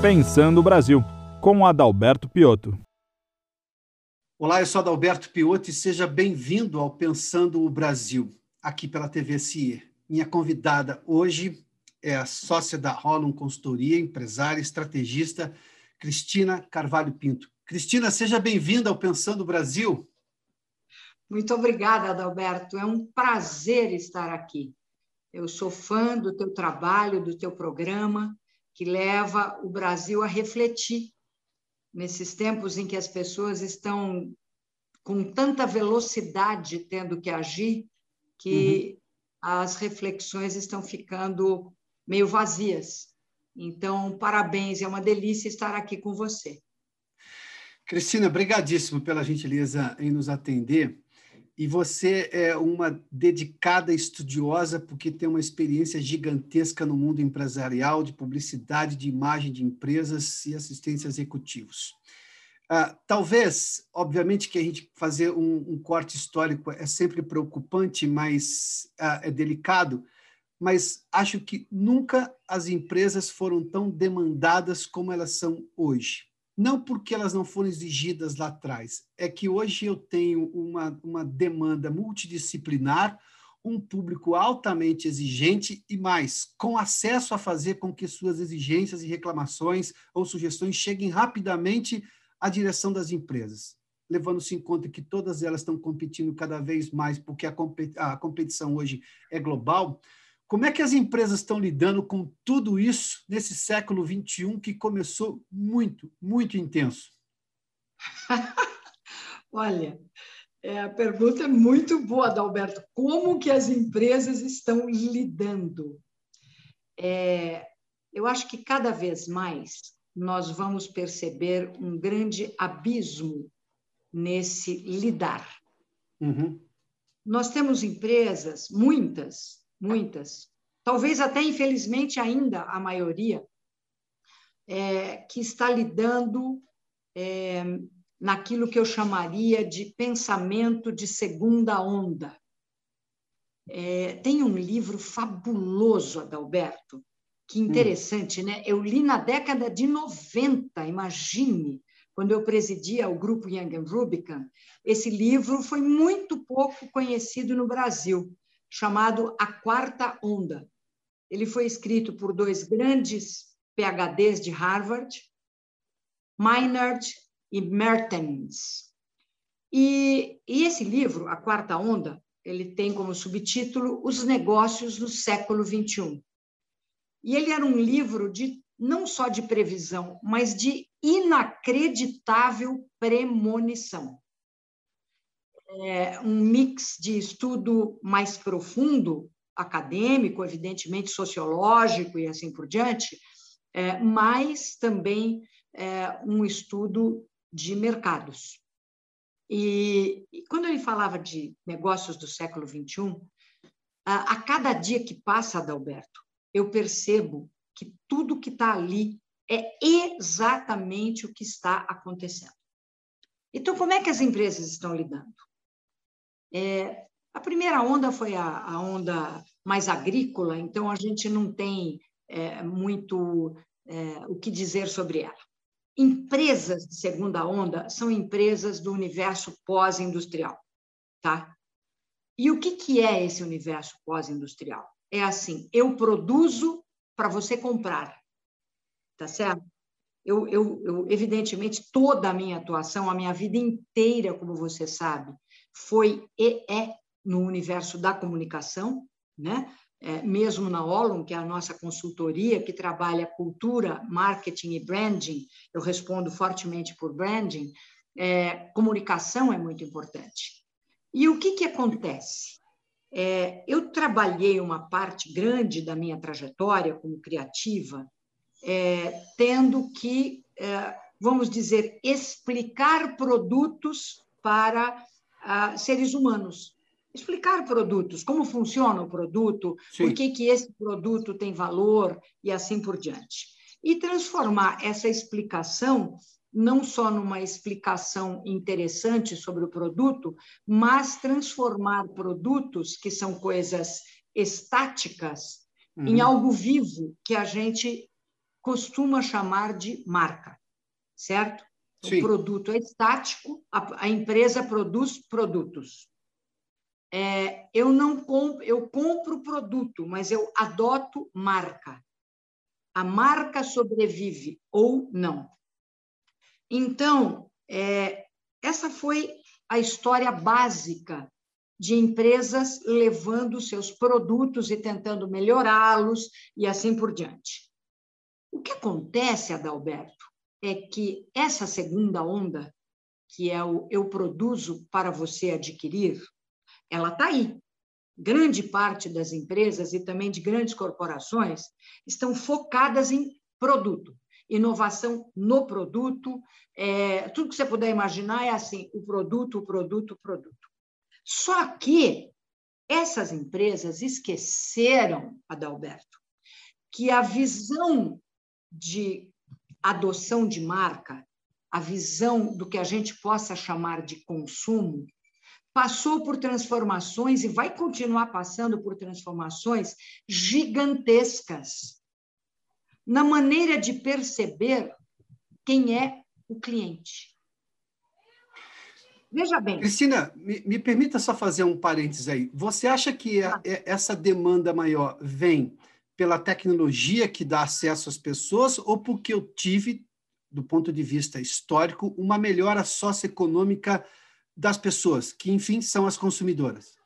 Pensando o Brasil, com Adalberto Piotto. Olá, eu sou Adalberto Piotto e seja bem-vindo ao Pensando o Brasil, aqui pela TV CIE. Minha convidada hoje é a sócia da Holland Consultoria, empresária, estrategista, Cristina Carvalho Pinto. Cristina, seja bem-vinda ao Pensando o Brasil. Muito obrigada, Adalberto. É um prazer estar aqui. Eu sou fã do teu trabalho, do teu programa que leva o Brasil a refletir nesses tempos em que as pessoas estão com tanta velocidade tendo que agir que uhum. as reflexões estão ficando meio vazias. Então, parabéns, é uma delícia estar aqui com você. Cristina, brigadíssimo pela gentileza em nos atender. E você é uma dedicada estudiosa, porque tem uma experiência gigantesca no mundo empresarial, de publicidade, de imagem de empresas e assistência executivos. Uh, talvez, obviamente, que a gente fazer um, um corte histórico é sempre preocupante, mas uh, é delicado, mas acho que nunca as empresas foram tão demandadas como elas são hoje não porque elas não foram exigidas lá atrás, é que hoje eu tenho uma, uma demanda multidisciplinar, um público altamente exigente e mais, com acesso a fazer com que suas exigências e reclamações ou sugestões cheguem rapidamente à direção das empresas, levando-se em conta que todas elas estão competindo cada vez mais, porque a competição hoje é global. Como é que as empresas estão lidando com tudo isso nesse século XXI que começou muito, muito intenso? Olha, é, a pergunta é muito boa, Adalberto. Como que as empresas estão lidando? É, eu acho que cada vez mais nós vamos perceber um grande abismo nesse lidar. Uhum. Nós temos empresas, muitas, muitas, talvez até infelizmente ainda a maioria, é, que está lidando é, naquilo que eu chamaria de pensamento de segunda onda. É, tem um livro fabuloso, Adalberto, que interessante, hum. né? Eu li na década de 90, imagine, quando eu presidia o grupo Young and Rubicon. Esse livro foi muito pouco conhecido no Brasil chamado A Quarta Onda. Ele foi escrito por dois grandes PhDs de Harvard, Maynard e Mertens. E, e esse livro, A Quarta Onda, ele tem como subtítulo Os Negócios no Século XXI. E ele era um livro de não só de previsão, mas de inacreditável premonição é, um mix de estudo mais profundo, acadêmico, evidentemente sociológico e assim por diante, é, mas também é, um estudo de mercados. E, e, quando ele falava de negócios do século XXI, a, a cada dia que passa, Adalberto, eu percebo que tudo que está ali é exatamente o que está acontecendo. Então, como é que as empresas estão lidando? É, a primeira onda foi a, a, onda mais agrícola, então a gente não tem é, muito é, o que dizer sobre ela. Empresas de segunda onda são empresas do universo pós-industrial, tá? E o que, que é esse universo pós-industrial? É assim, eu produzo para você comprar, tá certo? Eu, eu, eu, evidentemente, toda a minha atuação, a minha vida inteira, como você sabe, foi e é no universo da comunicação, né? É, mesmo na Olum, que é a nossa consultoria que trabalha cultura, marketing e branding, eu respondo fortemente por branding, é, comunicação é muito importante. E o que, que acontece? É, eu trabalhei uma parte grande da minha trajetória como criativa, é, tendo que, é, vamos dizer, explicar produtos para seres humanos. Explicar produtos, como funciona o produto, Sim. por que, que esse produto tem valor e assim por diante. E transformar essa explicação não só numa explicação interessante sobre o produto, mas transformar produtos que são coisas estáticas uhum. em algo vivo que a gente costuma chamar de marca, certo? Sim. O produto é estático, a, a empresa produz produtos. É, eu não compro, eu compro produto, mas eu adoto marca. A marca sobrevive ou não. Então, é, essa foi a história básica de empresas levando seus produtos e tentando melhorá-los e assim por diante. O que acontece, Adalberto, é que essa segunda onda, que é o eu produzo para você adquirir, ela está aí. Grande parte das empresas e também de grandes corporações estão focadas em produto, inovação no produto, é, tudo que você puder imaginar é assim: o produto, o produto, o produto. Só que essas empresas esqueceram, Adalberto, que a visão de adoção de marca, a visão do que a gente possa chamar de consumo, passou por transformações e vai continuar passando por transformações gigantescas na maneira de perceber quem é o cliente. Veja bem. Cristina, me, me, permita só fazer um parênteses aí. Você acha que a, essa demanda maior vem pela tecnologia que dá acesso às pessoas ou porque eu tive, do ponto de vista histórico, uma melhora socioeconômica das pessoas, que, enfim, são as consumidoras?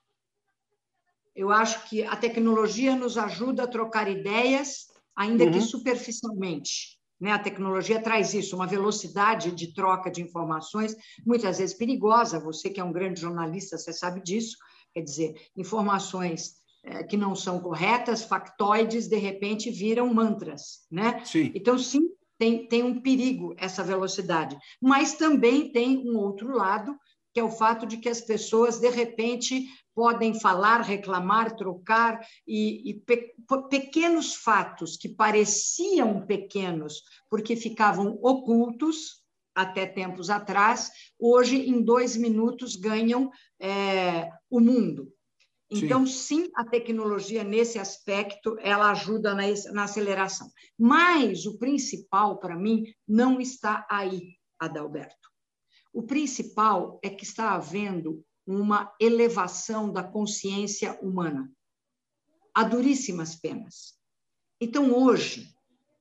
Eu acho que a tecnologia nos ajuda a trocar ideias, ainda uhum. que superficialmente. Né? A tecnologia traz isso, uma velocidade de troca de informações, muitas vezes perigosa. Você que é um grande jornalista, você sabe disso. Quer dizer, informações que não são corretas, factoides, de repente viram mantras. Né? Sim. Então, sim, tem, tem um perigo essa velocidade. Mas também tem um outro lado, que é o fato de que as pessoas, de repente, podem falar, reclamar, trocar, e, e pe, pequenos fatos que pareciam pequenos porque ficavam ocultos até tempos atrás, hoje, em dois minutos, ganham é, o mundo. Então, sim. sim. a tecnologia, nesse aspecto, ela ajuda na, na aceleração. Mas o principal, para mim, não está aí, Adalberto. O principal é que está havendo uma elevação da consciência humana, a duríssimas penas. Então, hoje,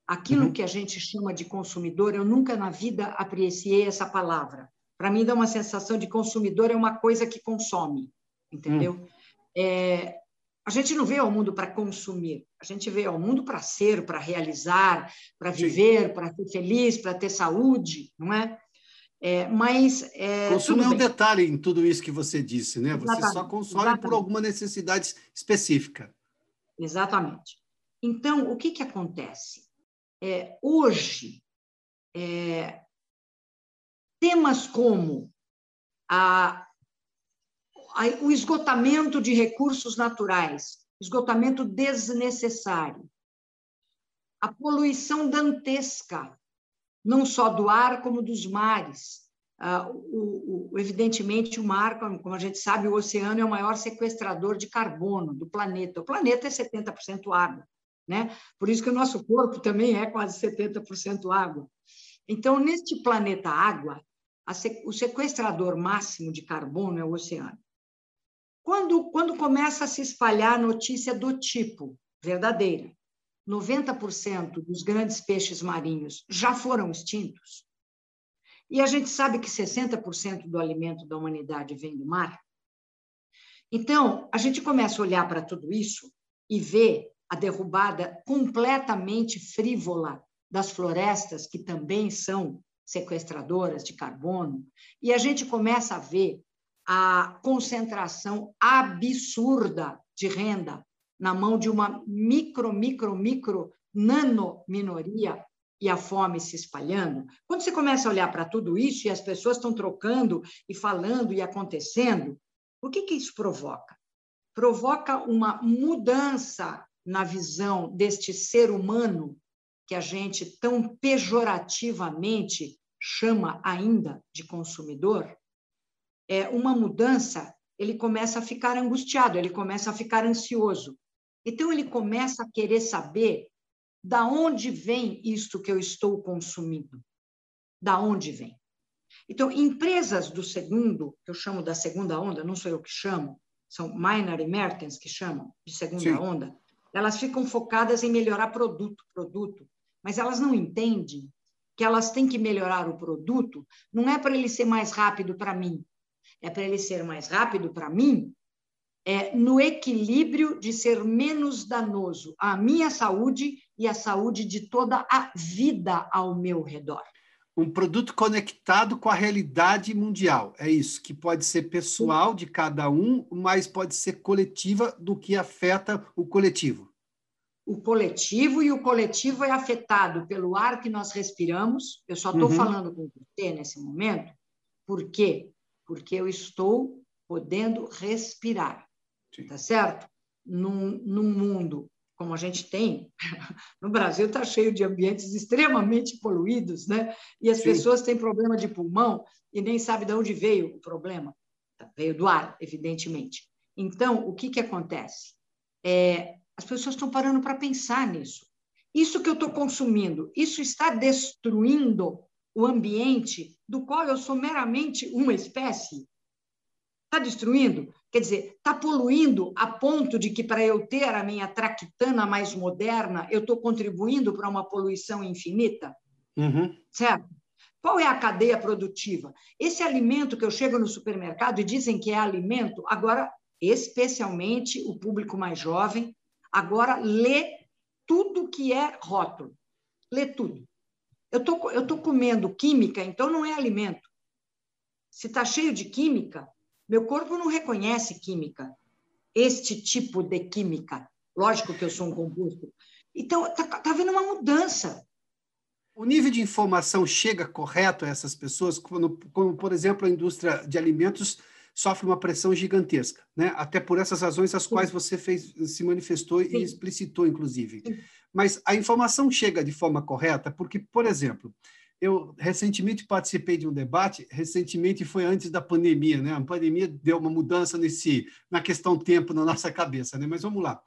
aquilo uhum. que a gente chama de consumidor, eu nunca na vida apreciei essa palavra. Para mim, dá uma sensação de consumidor é uma coisa que consome, entendeu? Uhum. É, a gente não veio ao mundo para consumir, a gente veio ao mundo para ser, para realizar, para viver, para ser feliz, para ter saúde, não é? É, mas. É, Consumo é um detalhe em tudo isso que você disse, né? Você Exatamente. só consome Exatamente. por alguma necessidade específica. Exatamente. Então, o que, que acontece? É, hoje, é, temas como a, o esgotamento de recursos naturais, esgotamento desnecessário, a poluição dantesca não só do ar, como dos mares. Uh, o, o, evidentemente, o mar, como a gente sabe, o oceano é o maior sequestrador de carbono do planeta. O planeta é 70% água, né? Por isso que o nosso corpo também é quase 70% água. Então, neste planeta água, o sequestrador máximo de carbono é o oceano. Quando, quando começa a se espalhar notícia do tipo verdadeira, 90% dos grandes peixes marinhos já foram extintos, e a gente sabe que 60% do alimento da humanidade vem do mar. Então, a gente começa a olhar para tudo isso e ver a derrubada completamente frívola das florestas, que também são sequestradoras de carbono, e a gente começa a ver a concentração absurda de renda na mão de uma micro, micro, micro, nano minoria e a fome se espalhando, quando você começa a olhar para tudo isso e as pessoas estão trocando e falando e acontecendo, o que, que isso provoca? Provoca uma mudança na visão deste ser humano que a gente tão pejorativamente chama ainda de consumidor, é uma mudança, ele começa a ficar angustiado, ele começa a ficar ansioso. Então, ele começa a querer saber da onde vem isto que eu estou consumindo? Da onde vem? Então, empresas do segundo, que eu chamo da segunda onda, não sou eu que chamo, são minor emergents que chamam de segunda Sim. onda, elas ficam focadas em melhorar produto, produto, mas elas não entendem que elas têm que melhorar o produto, não é para ele ser mais rápido para mim, é para ele ser mais rápido para mim, é no equilíbrio de ser menos danoso à minha saúde e à saúde de toda a vida ao meu redor. Um produto conectado com a realidade mundial, é isso, que pode ser pessoal de cada um, mas pode ser coletiva do que afeta o coletivo o coletivo, e o coletivo é afetado pelo ar que nós respiramos. Eu só estou uhum. falando com você nesse momento, por quê? Porque eu estou podendo respirar, Sim. tá certo? Num, num mundo como a gente tem, no Brasil está cheio de ambientes extremamente poluídos, né? E as Sim. pessoas têm problema de pulmão e nem sabem de onde veio o problema. Veio do ar, evidentemente. Então, o que, que acontece? É, as pessoas estão parando para pensar nisso. Isso que eu estou consumindo, isso está destruindo o ambiente do qual eu sou meramente uma espécie? Está destruindo? Quer dizer, está poluindo a ponto de que, para eu ter a minha traquitana mais moderna, eu estou contribuindo para uma poluição infinita? Uhum. Certo? Qual é a cadeia produtiva? Esse alimento que eu chego no supermercado e dizem que é alimento, agora, especialmente o público mais jovem, Agora, lê tudo que é rótulo. Lê tudo. Eu tô, estou tô comendo química, então não é alimento. Se está cheio de química, meu corpo não reconhece química. Este tipo de química. Lógico que eu sou um composto. Então, está tá havendo uma mudança. O nível de informação chega correto a essas pessoas, como, como, por exemplo, a indústria de alimentos sofre uma pressão gigantesca, né? Até por essas razões as quais você fez, se manifestou Sim. e explicitou, inclusive. Sim. Mas a informação chega de forma correta, porque, por exemplo, eu recentemente participei de um debate, recentemente foi antes da pandemia, né? A pandemia deu uma mudança nesse na questão tempo na nossa cabeça, né? Mas vamos lá.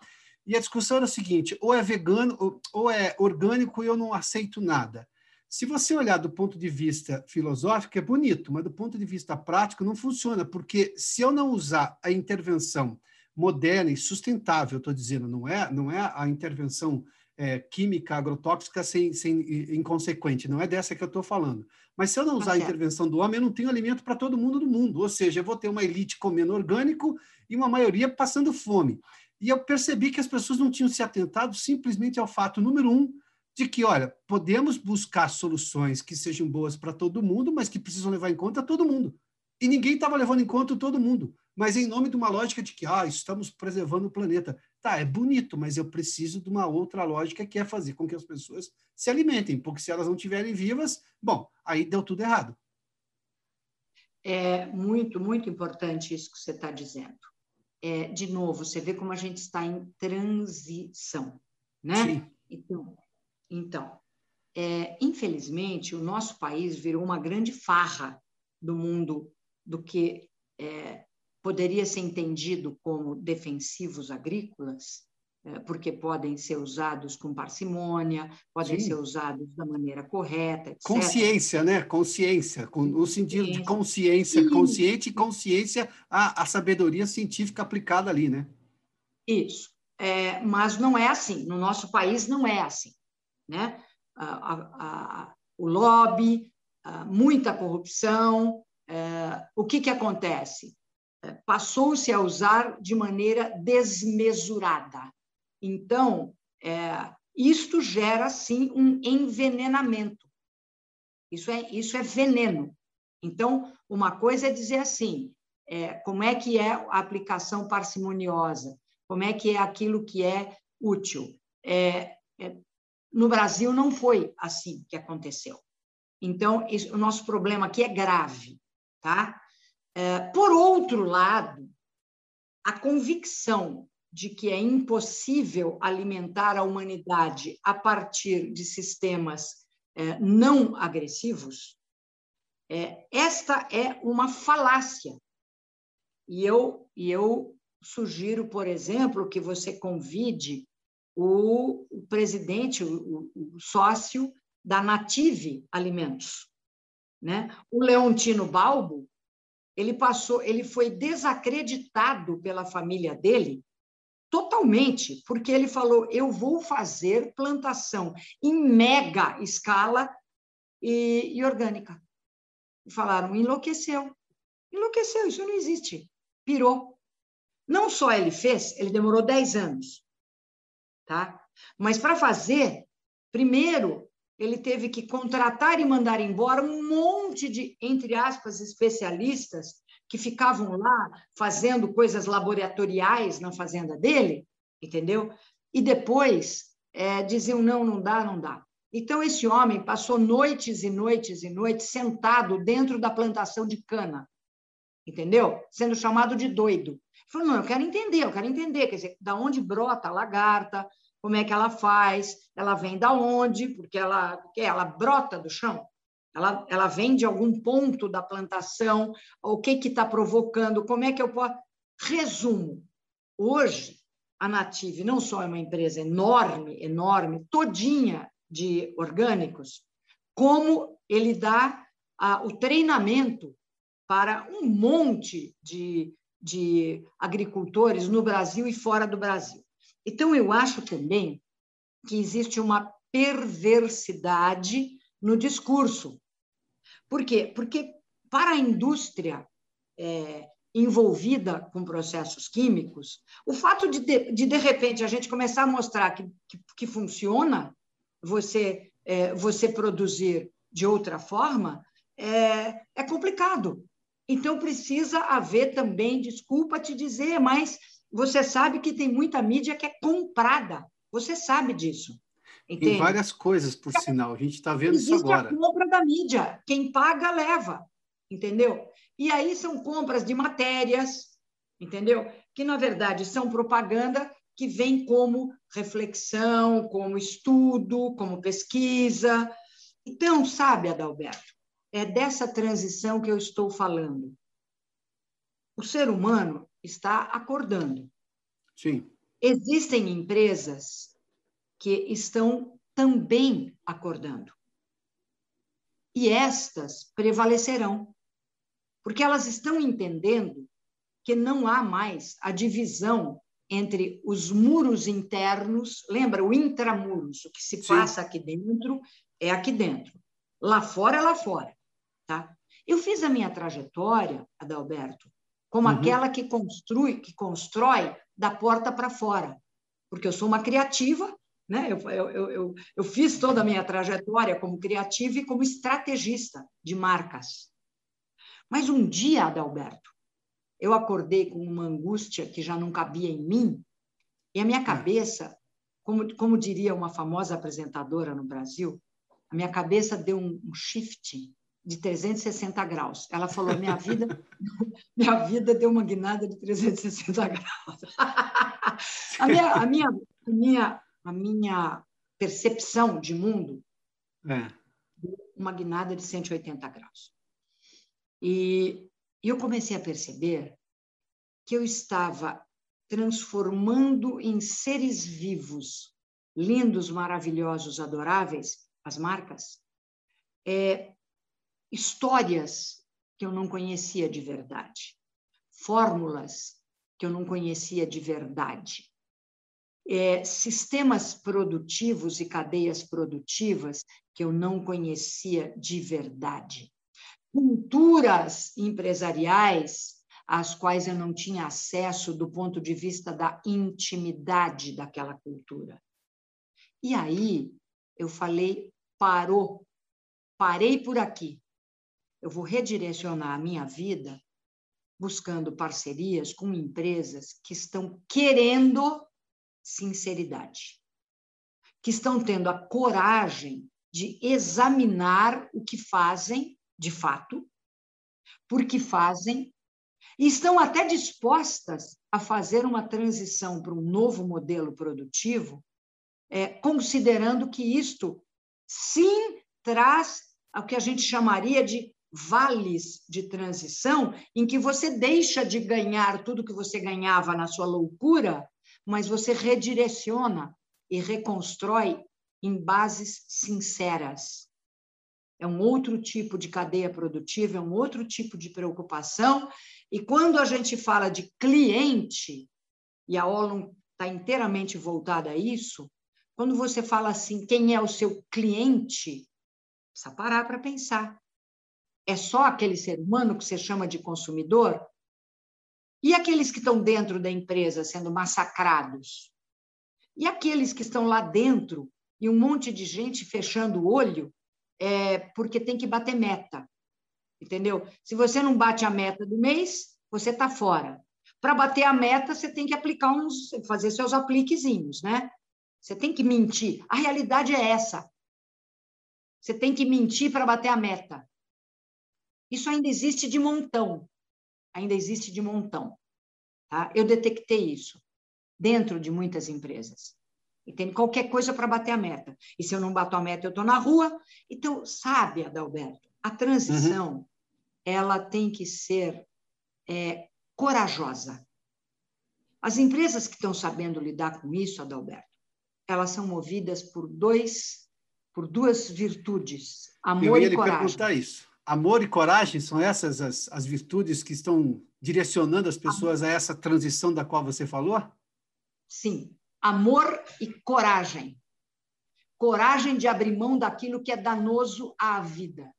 E a discussão era o seguinte: ou é vegano ou é orgânico e eu não aceito nada. Se você olhar do ponto de vista filosófico, é bonito, mas do ponto de vista prático não funciona, porque se eu não usar a intervenção moderna e sustentável, estou dizendo, não é, não é a intervenção é, química agrotóxica sem, sem inconsequente, não é dessa que eu estou falando. Mas se eu não usar a intervenção do homem, eu não tenho alimento para todo mundo do mundo, ou seja, eu vou ter uma elite comendo orgânico e uma maioria passando fome. E eu percebi que as pessoas não tinham se atentado simplesmente ao fato, número um, de que, olha, podemos buscar soluções que sejam boas para todo mundo, mas que precisam levar em conta todo mundo. E ninguém estava levando em conta todo mundo, mas em nome de uma lógica de que, ah, estamos preservando o planeta. Tá, é bonito, mas eu preciso de uma outra lógica que é fazer com que as pessoas se alimentem, porque se elas não estiverem vivas, bom, aí deu tudo errado. É muito, muito importante isso que você está dizendo. É, de novo, você vê como a gente está em transição, né? Sim. Então, então, é, infelizmente, o nosso país virou uma grande farra do mundo do que é, poderia ser entendido como defensivos agrícolas, é, porque podem ser usados com parcimônia, podem Sim. ser usados da maneira correta, etc. Consciência, né? Consciência, com, no sentido de consciência, consciente e consciência, a, a sabedoria científica aplicada ali, né? Isso. É, mas não é assim. No nosso país não é assim né? A, a, o lobby, muita corrupção. É, o que, que acontece? Passou-se a usar de maneira desmesurada. Então, é, isto gera, sim, um envenenamento. Isso é, isso é veneno. Então, uma coisa é dizer assim, é, como é que é a aplicação parcimoniosa, como é que é aquilo que é útil. É, é, no Brasil não foi assim que aconteceu. Então, isso, o nosso problema aqui é grave. Tá? É, por outro lado, a convicção de que é impossível alimentar a humanidade a partir de sistemas é, não agressivos, é, esta é uma falácia. E eu, e eu sugiro, por exemplo, que você convide o, presidente, o, o, sócio da Native Alimentos. Né? O Leontino Balbo, ele passou, ele foi desacreditado pela família dele totalmente, porque ele falou: eu vou fazer plantação em mega escala e, e orgânica. E falaram: enlouqueceu. Enlouqueceu, isso não existe. Pirou. Não só ele fez, ele demorou 10 anos. Tá? Mas para fazer, primeiro, ele teve que contratar e mandar embora um monte de, entre aspas, especialistas que ficavam lá fazendo coisas laboratoriais na fazenda dele, entendeu? E depois é, diziam: não, não dá, não dá. Então, esse homem passou noites e noites e noites sentado dentro da plantação de cana, entendeu? Sendo chamado de doido. Ele falou: não, eu quero entender, eu quero entender, quer dizer, da onde brota a lagarta, como é que ela faz, ela vem da onde, porque ela, porque ela brota do chão. Ela, ela vem de algum ponto da plantação, o que está provocando, como é que eu posso. Resumo: hoje, a Native não só é uma empresa enorme, enorme, todinha de orgânicos, como ele dá ah, o treinamento para um monte de, de agricultores no Brasil e fora do Brasil. Então, eu acho também que existe uma perversidade no discurso. Por quê? Porque para a indústria é, envolvida com processos químicos, o fato de, de, de, de repente, a gente começar a mostrar que, que, que funciona você, é, você produzir de outra forma, é, é complicado. Então, precisa haver também, desculpa te dizer, mas você sabe que tem muita mídia que é comprada. Você sabe disso. Entende? Em várias coisas, por sinal. A gente está vendo Existe isso agora. a compra da mídia. Quem paga, leva. Entendeu? E aí são compras de matérias, entendeu? Que, na verdade, são propaganda que vem como reflexão, como estudo, como pesquisa. Então, sabe, Adalberto, é dessa transição que eu estou falando. O ser humano está acordando. Sim. Existem empresas que estão também acordando. E estas prevalecerão, porque elas estão entendendo que não há mais a divisão entre os muros internos, lembra o intramuros, o que se Sim. passa aqui dentro é aqui dentro, lá fora é lá fora, tá? Eu fiz a minha trajetória, Adalberto, como uhum. aquela que construi, que constrói da porta para fora, porque eu sou uma criativa né? Eu, eu, eu, eu fiz toda a minha trajetória como criativa e como estrategista de marcas. Mas um dia, Adalberto, eu acordei com uma angústia que já não cabia em mim, e a minha hum. cabeça, como, como diria uma famosa apresentadora no Brasil, a minha cabeça deu um, um shift de 360 graus. Ela falou: minha vida, minha vida deu uma guinada de 360 graus. a, minha, a, minha, a minha a minha percepção de mundo é. uma guinada de 180 graus. E eu comecei a perceber que eu estava transformando em seres vivos, lindos, maravilhosos, adoráveis, as marcas, é, histórias que eu não conhecia de verdade, fórmulas que eu não conhecia de verdade, é, sistemas produtivos e cadeias produtivas que eu não conhecia de verdade, culturas empresariais às quais eu não tinha acesso do ponto de vista da intimidade daquela cultura. E aí eu falei: parou, parei por aqui. Eu vou redirecionar a minha vida buscando parcerias com empresas que estão querendo sinceridade, que estão tendo a coragem de examinar o que fazem de fato, porque fazem, e estão até dispostas a fazer uma transição para um novo modelo produtivo, é, considerando que isto sim traz o que a gente chamaria de vales de transição, em que você deixa de ganhar tudo que você ganhava na sua loucura mas você redireciona e reconstrói em bases sinceras. É um outro tipo de cadeia produtiva, é um outro tipo de preocupação. E quando a gente fala de cliente, e a Olum está inteiramente voltada a isso, quando você fala assim, quem é o seu cliente, precisa parar para pensar. É só aquele ser humano que você chama de consumidor? E aqueles que estão dentro da empresa sendo massacrados? E aqueles que estão lá dentro e um monte de gente fechando o olho é, porque tem que bater meta? Entendeu? Se você não bate a meta do mês, você está fora. Para bater a meta, você tem que aplicar uns, fazer seus apliquezinhos, né? Você tem que mentir. A realidade é essa. Você tem que mentir para bater a meta. Isso ainda existe de montão ainda existe de montão. Tá? Eu detectei isso dentro de muitas empresas. E tem qualquer coisa para bater a meta. E se eu não bato a meta, eu estou na rua. Então, sabe, Adalberto, a transição uhum. ela tem que ser é, corajosa. As empresas que estão sabendo lidar com isso, Adalberto, elas são movidas por dois, por duas virtudes: amor eu ia e coragem. perguntar isso. Amor e coragem são essas as, as virtudes que estão direcionando as pessoas a essa transição da qual você falou? Sim, amor e coragem. Coragem de abrir mão daquilo que é danoso à vida.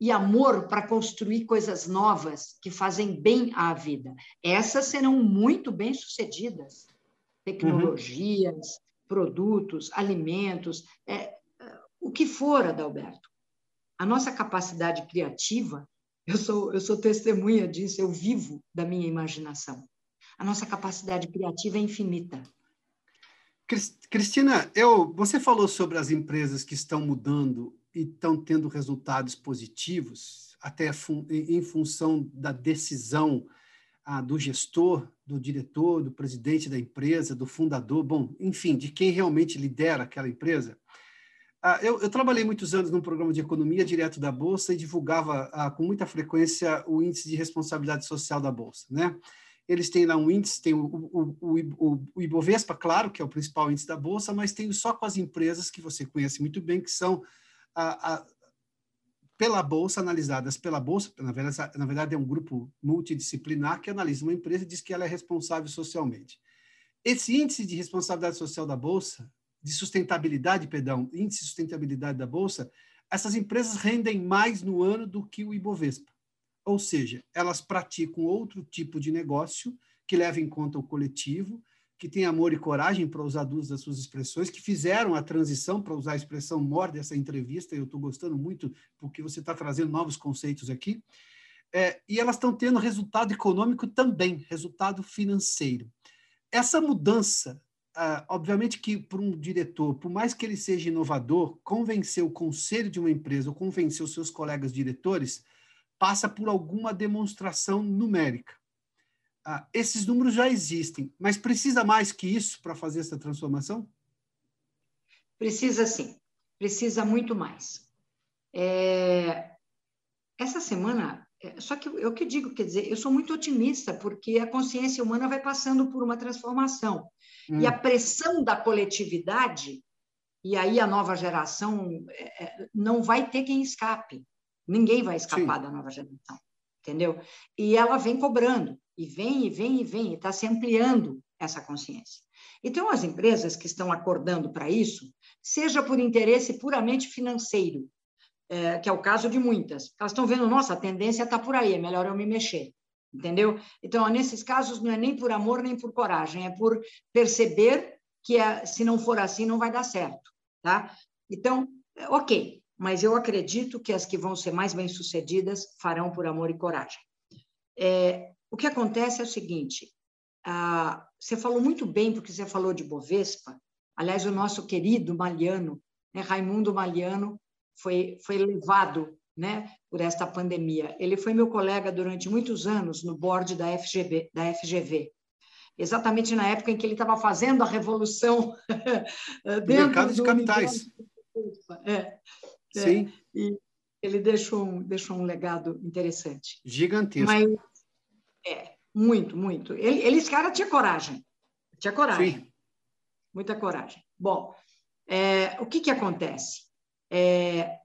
E amor para construir coisas novas que fazem bem à vida. Essas serão muito bem sucedidas. Tecnologias, uhum. produtos, alimentos, é, o que for, Adalberto a nossa capacidade criativa, eu sou, eu sou testemunha disso, eu vivo da minha imaginação. A nossa capacidade criativa é infinita. Cristina, eu, você falou sobre as empresas que estão mudando e estão tendo resultados positivos, até fun em função da decisão ah, do gestor, do diretor, do presidente da empresa, do fundador, bom, enfim, de quem realmente lidera aquela empresa. Ah, eu, eu, trabalhei muitos anos num programa de economia direto da Bolsa e divulgava ah, com muita frequência o índice de responsabilidade social da Bolsa. Né? Eles têm lá um índice, tem o, o, o, o, Ibovespa, claro, que é o principal índice da Bolsa, mas tem só com as empresas que você conhece muito bem, que são ah, pela Bolsa, analisadas pela Bolsa, na verdade, na verdade é um grupo multidisciplinar que analisa uma empresa e diz que ela é responsável socialmente. Esse índice de responsabilidade social da Bolsa de sustentabilidade, perdão, índice de sustentabilidade da bolsa, essas empresas rendem mais no ano do que o Ibovespa. Ou seja, elas praticam outro tipo de negócio que leva em conta o coletivo, que tem amor e coragem, para usar duas das suas expressões, que fizeram a transição, para usar a expressão mor dessa entrevista, eu estou gostando muito, porque você está trazendo novos conceitos aqui, é, e elas estão tendo resultado econômico também, resultado financeiro. Essa mudança Uh, obviamente que para um diretor, por mais que ele seja inovador, convencer o conselho de uma empresa ou convencer os seus colegas diretores passa por alguma demonstração numérica. Uh, esses números já existem, mas precisa mais que isso para fazer essa transformação? Precisa sim, precisa muito mais. É... Essa semana, só que eu que digo, quer dizer, eu sou muito otimista, porque a consciência humana vai passando por uma transformação. Hum. E a hum. pressão da coletividade, e aí a nova geração é, é, não vai ter quem escape. Ninguém vai escapar Sim. da nova geração, entendeu? E ela vem cobrando, e vem, e vem, e vem, e está se ampliando essa consciência. Então, as empresas que estão acordando para isso, seja por interesse puramente financeiro, é, que é o caso de muitas, elas estão vendo, nossa, a tendência está por aí, é melhor eu me mexer entendeu? Então, nesses casos, não é nem por amor nem por coragem, é por perceber que é, se não for assim, não vai dar certo, tá? Então, ok, mas eu acredito que as que vão ser mais bem-sucedidas farão por amor e coragem. É, o que acontece é o seguinte, você falou muito bem, porque você falou de Bovespa, aliás, o nosso querido Maliano, né, Raimundo Maliano, foi, foi levado né, por esta pandemia. Ele foi meu colega durante muitos anos no board da FGV, da FGV exatamente na época em que ele estava fazendo a revolução dentro mercado de capitais. É, é, Sim. e ele deixou um, deixou um legado interessante. Gigantesco. Mas, é, muito, muito. Ele, ele esse cara tinha coragem. Tinha coragem. Sim. muita coragem. Bom, é, o que, que acontece? É,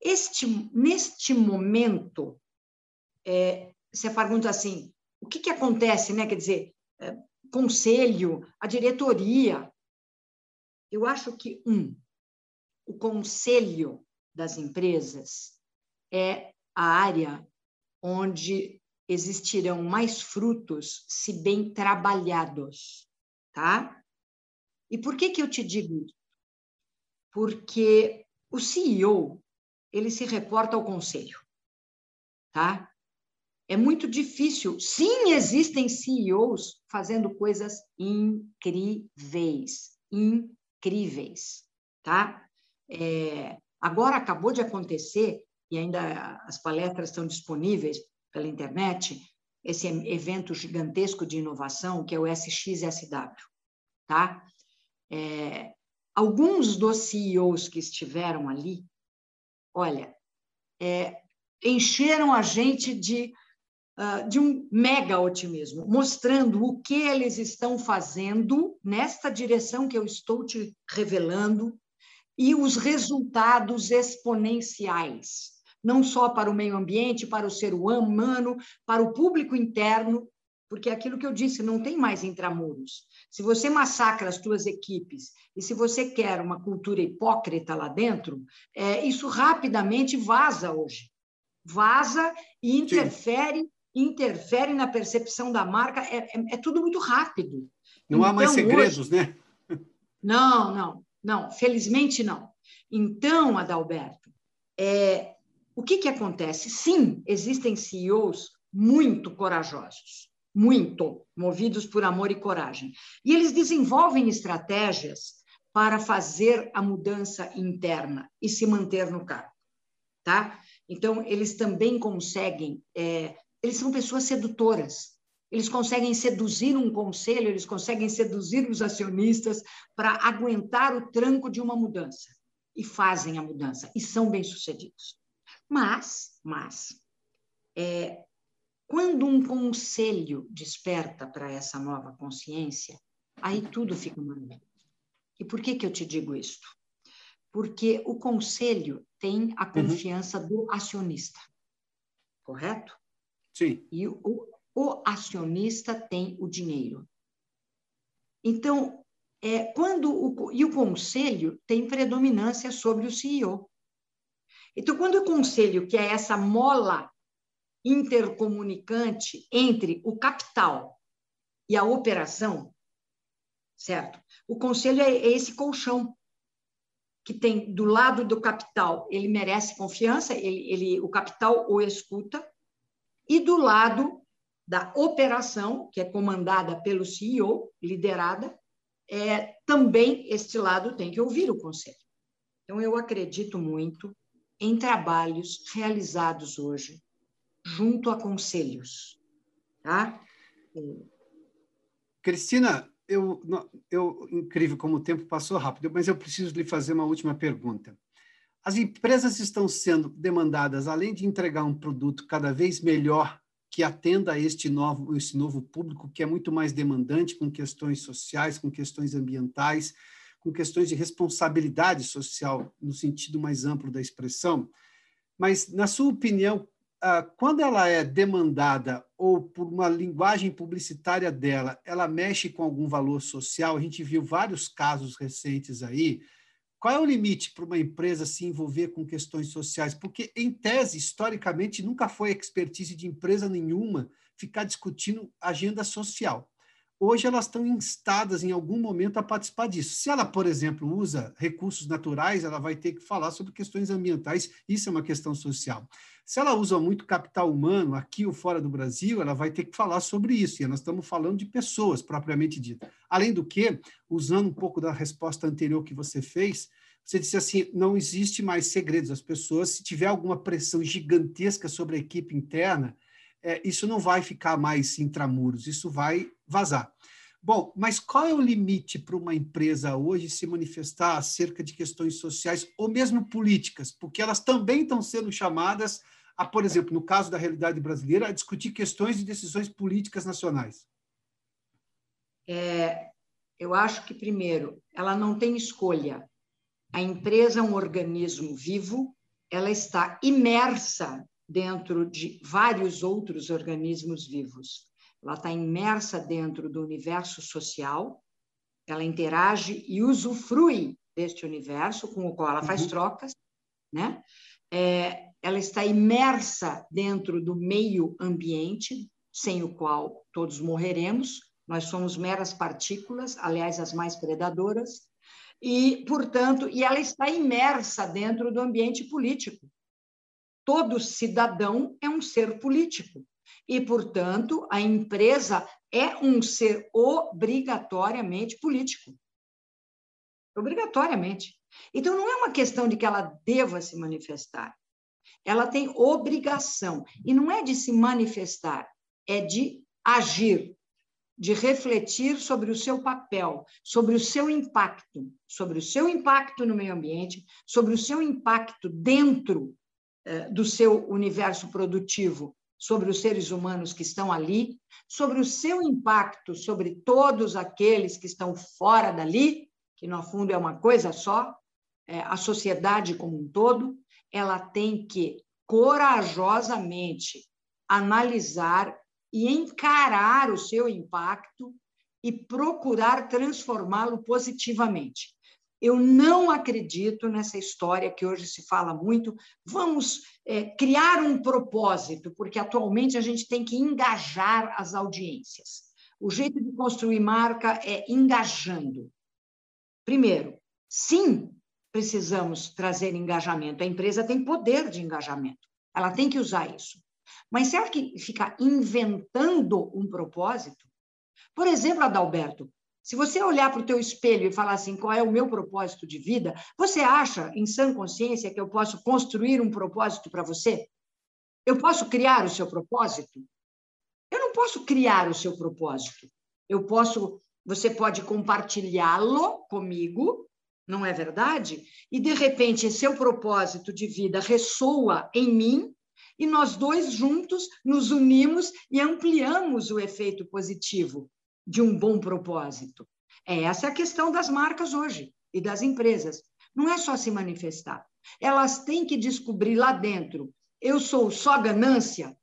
este, neste momento, é, você pergunta assim, o que, que acontece, né? Quer dizer, é, conselho, a diretoria. Eu acho que, um, o conselho das empresas é a área onde existirão mais frutos se bem trabalhados, tá? E por que que eu te digo isso? Porque o CEO, ele se reporta ao conselho, tá? É muito difícil. Sim, existem CEOs fazendo coisas incríveis, incríveis, tá? É, agora acabou de acontecer e ainda as palestras estão disponíveis pela internet, esse evento gigantesco de inovação, que é o SXSW. Tá? É, alguns dos CEOs que estiveram ali, olha, é, encheram a gente de, uh, de um mega otimismo, mostrando o que eles estão fazendo nesta direção que eu estou te revelando e os resultados exponenciais não só para o meio ambiente, para o ser humano, para o público interno, porque é aquilo que eu disse, não tem mais intramuros. Se você massacra as suas equipes e se você quer uma cultura hipócrita lá dentro, é, isso rapidamente vaza hoje. Vaza e interfere, Sim. interfere na percepção da marca, é, é, é tudo muito rápido. Não então, há mais então, segredos, hoje... né? Não, não, não, felizmente não. Então, Adalberto, é, o que, que acontece? Sim, existem CEOs muito corajosos, muito movidos por amor e coragem. E eles desenvolvem estratégias para fazer a mudança interna e se manter no cargo. Tá? Então, eles também conseguem, é, eles são pessoas sedutoras, eles conseguem seduzir um conselho, eles conseguem seduzir os acionistas para aguentar o tranco de uma mudança. E fazem a mudança, e são bem-sucedidos. Mas, mas, é, quando um conselho desperta para essa nova consciência, aí tudo fica maravilhoso. E por que, que eu te digo isto? Porque o conselho tem a uhum. confiança uhum. do acionista, correto? Sim. E o, o acionista tem o dinheiro. Então, é, quando o, e o conselho tem predominância sobre o CEO. Então, quando o conselho, que é essa mola intercomunicante entre o capital e a operação, certo? O conselho é esse colchão que tem do lado do capital, ele merece confiança, ele, ele, o capital o escuta, e do lado da operação, que é comandada pelo CEO, liderada, é, também este lado tem que ouvir o conselho. Então, eu acredito muito em trabalhos realizados hoje junto a conselhos. Tá? Cristina, eu, eu, incrível como o tempo passou rápido, mas eu preciso lhe fazer uma última pergunta. As empresas estão sendo demandadas, além de entregar um produto cada vez melhor que atenda a este novo, esse novo público, que é muito mais demandante com questões sociais, com questões ambientais, com questões de responsabilidade social, no sentido mais amplo da expressão. Mas, na sua opinião, quando ela é demandada ou por uma linguagem publicitária dela, ela mexe com algum valor social? A gente viu vários casos recentes aí. Qual é o limite para uma empresa se envolver com questões sociais? Porque, em tese, historicamente, nunca foi expertise de empresa nenhuma ficar discutindo agenda social hoje elas estão instadas em algum momento a participar disso. Se ela, por exemplo, usa recursos naturais, ela vai ter que falar sobre questões ambientais, isso é uma questão social. Se ela usa muito capital humano, aqui ou fora do Brasil, ela vai ter que falar sobre isso, e nós estamos falando de pessoas, propriamente dita. Além do que, usando um pouco da resposta anterior que você fez, você disse assim: não existe mais segredos. As pessoas, se tiver alguma pressão gigantesca sobre a equipe interna, é, isso não vai ficar mais intramuros, isso vai vazar. Bom, mas qual é o limite para uma empresa hoje se manifestar acerca de questões sociais ou mesmo políticas? Porque elas também estão sendo chamadas a, por exemplo, no caso da realidade brasileira, a discutir questões de decisões políticas nacionais. É, Eu acho que, primeiro, ela não tem escolha. A empresa é um organismo vivo, ela está imersa dentro de vários outros organismos vivos. Ela está imersa dentro do universo social, ela interage e usufrui deste universo com o qual ela faz uhum. trocas, né? É, ela está imersa dentro do meio ambiente, sem o qual todos morreremos. Nós somos meras partículas, aliás, as mais predadoras, e, portanto, e ela está imersa dentro do ambiente político. Todo cidadão é um ser político e, portanto, a empresa é um ser obrigatoriamente político. Obrigatoriamente. Então, não é uma questão de que ela deva se manifestar. Ela tem obrigação. E não é de se manifestar, é de agir, de refletir sobre o seu papel, sobre o seu impacto, sobre o seu impacto no meio ambiente, sobre o seu impacto dentro eh, do seu universo produtivo, sobre os seres humanos que estão ali, sobre o seu impacto sobre todos aqueles que estão fora dali, que no fundo é uma coisa só, é, a sociedade como um todo, ela tem que corajosamente analisar e encarar o seu impacto e procurar transformá-lo positivamente. Eu não acredito nessa história que hoje se fala muito. Vamos é, criar um propósito, porque atualmente a gente tem que engajar as audiências. O jeito de construir marca é engajando. Primeiro, sim, precisamos trazer engajamento. A empresa tem poder de engajamento. Ela tem que usar isso. Mas será que ficar inventando um propósito? Por exemplo, Adalberto, se você olhar para o teu espelho e falar assim, qual é o meu propósito de vida, você acha, em sã consciência, que eu posso construir um propósito para você? Eu posso criar o seu propósito? Eu não posso criar o seu propósito. Eu posso, você pode compartilhá-lo comigo, não é verdade? E de repente seu propósito de vida ressoa em mim e nós dois juntos nos unimos e ampliamos o efeito positivo de um bom propósito. É essa a questão das marcas hoje e das empresas. Não é só se manifestar. Elas têm que descobrir lá dentro. Eu sou só ganância,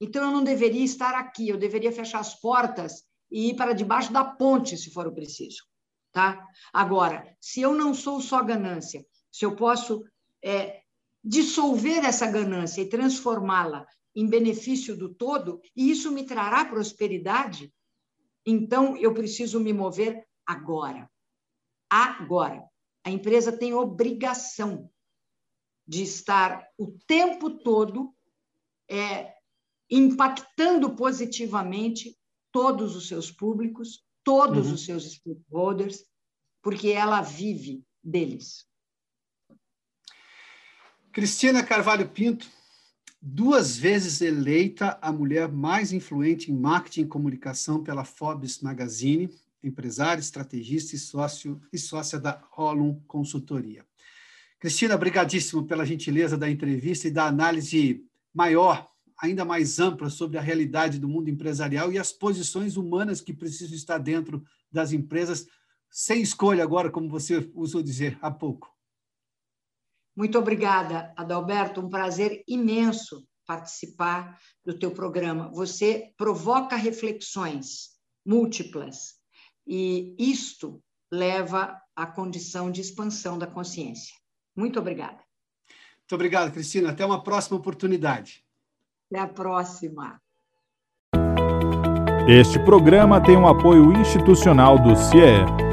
então eu não deveria estar aqui, eu deveria fechar as portas e ir para debaixo da ponte, se for o preciso. Tá? Agora, se eu não sou só ganância, se eu posso é, dissolver essa ganância e transformá-la em benefício do todo, e isso me trará prosperidade, então, eu preciso me mover agora. Agora. A empresa tem obrigação de estar o tempo todo é, impactando positivamente todos os seus públicos, todos uhum. os seus stakeholders, porque ela vive deles. Cristina Carvalho Pinto, duas vezes eleita a mulher mais influente em marketing e comunicação pela Forbes Magazine, empresária, estrategista e, sócio, e sócia da Holum Consultoria. Cristina, brigadíssimo pela gentileza da entrevista e da análise maior, ainda mais ampla sobre a realidade do mundo empresarial e as posições humanas que precisam estar dentro das empresas, sem escolha agora, como você usou dizer há pouco. Muito obrigada, Adalberto. Um prazer imenso participar do teu programa. Você provoca reflexões múltiplas e isto leva à condição de expansão da consciência. Muito obrigada. Muito obrigado, Cristina. Até uma próxima oportunidade. Até a próxima. Este programa tem um apoio institucional do CIE.